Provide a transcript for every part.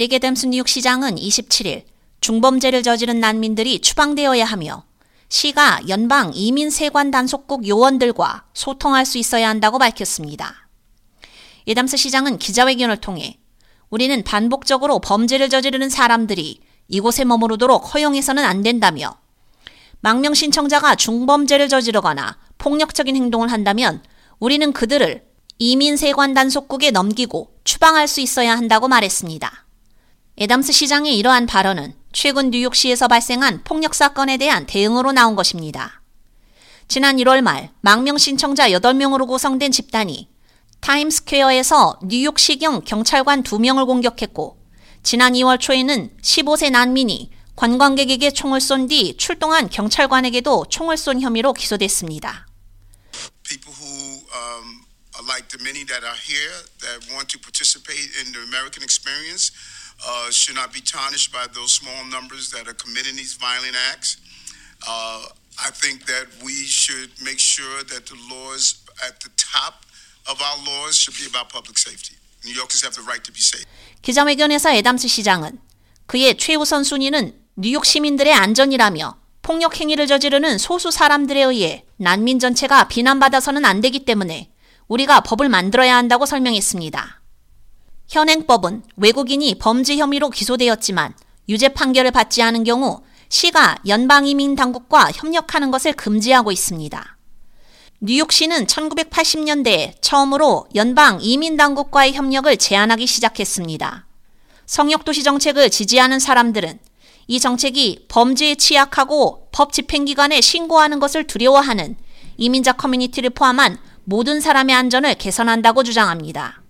애덤스 뉴욕 시장은 27일 중범죄를 저지른 난민들이 추방되어야 하며 시가 연방 이민 세관 단속국 요원들과 소통할 수 있어야 한다고 밝혔습니다. 애담스 시장은 기자회견을 통해 우리는 반복적으로 범죄를 저지르는 사람들이 이곳에 머무르도록 허용해서는 안 된다며 망명 신청자가 중범죄를 저지르거나 폭력적인 행동을 한다면 우리는 그들을 이민세관 단속국에 넘기고 추방할 수 있어야 한다고 말했습니다. 에담스 시장의 이러한 발언은 최근 뉴욕시에서 발생한 폭력 사건에 대한 대응으로 나온 것입니다. 지난 1월 말 망명 신청자 8명으로 구성된 집단이 타임스퀘어에서 뉴욕시경 경찰관 2명을 공격했고 지난 2월 초에는 15세 난민이 관광객에게 총을 쏜 뒤 출동한 경찰관에게도 총을 쏜 혐의로 기소됐습니다. Um, like the many that are here that want to participate in the American experience uh, should not be tarnished by those small numbers that are committing these violent acts. Uh, I think that we should make sure that the laws at the top of our laws should be about public safety. New Yorkers have the right to be safe. 기자회견에서 애담스 시장은 그의 최우선 순위는 뉴욕 시민들의 안전이라며 폭력 행위를 저지르는 소수 사람들에 의해 난민 전체가 비난받아서는 안 되기 때문에 우리가 법을 만들어야 한다고 설명했습니다. 현행법은 외국인이 범죄 혐의로 기소되었지만 유죄 판결을 받지 않은 경우 시가 연방이민 당국과 협력하는 것을 금지하고 있습니다. 뉴욕시는 1980년대에 처음으로 연방 이민 당국과의 협력을 제한하기 시작했습니다. 성역도시 정책을 지지하는 사람들은 이 정책이 범죄에 취약하고 법 집행기관에 신고하는 것을 두려워하는 이민자 커뮤니티를 포함한 모든 사람의 안전을 개선한다고 주장합니다.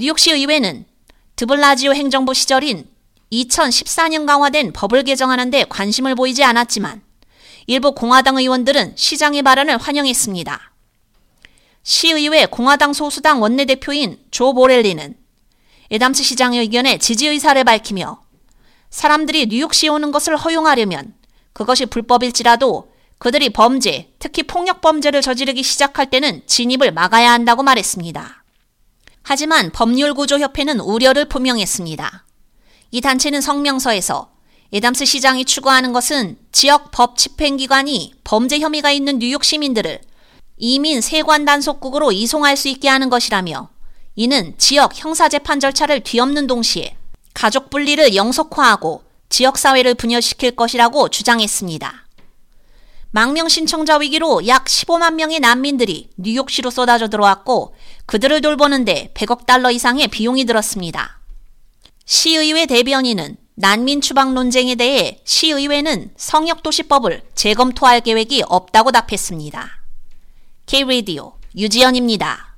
뉴욕시 의회는 드블라지오 행정부 시절인 2014년 강화된 법을 개정하는 데 관심을 보이지 않았지만 일부 공화당 의원들은 시장의 발언을 환영했습니다. 시의회 공화당 소수당 원내대표인 조 보렐리는 에담스 시장의 의견에 지지 의사를 밝히며 사람들이 뉴욕시에 오는 것을 허용하려면 그것이 불법일지라도 그들이 범죄, 특히 폭력 범죄를 저지르기 시작할 때는 진입을 막아야 한다고 말했습니다. 하지만 법률구조협회는 우려를 표명했습니다. 이 단체는 성명서에서 에담스 시장이 추구하는 것은 지역 법 집행기관이 범죄 혐의가 있는 뉴욕 시민들을 이민 세관 단속국으로 이송할 수 있게 하는 것이라며 이는 지역 형사재판 절차를 뒤엎는 동시에 가족 분리를 영속화하고 지역사회를 분열시킬 것이라고 주장했습니다. 망명 신청자 위기로 약 15만 명의 난민들이 뉴욕시로 쏟아져 들어왔고 그들을 돌보는데 100억 달러 이상의 비용이 들었습니다. 시의회 대변인은 난민 추방 논쟁에 대해 시의회는 성역도시법을 재검토할 계획이 없다고 답했습니다. K-Radio 유지연입니다.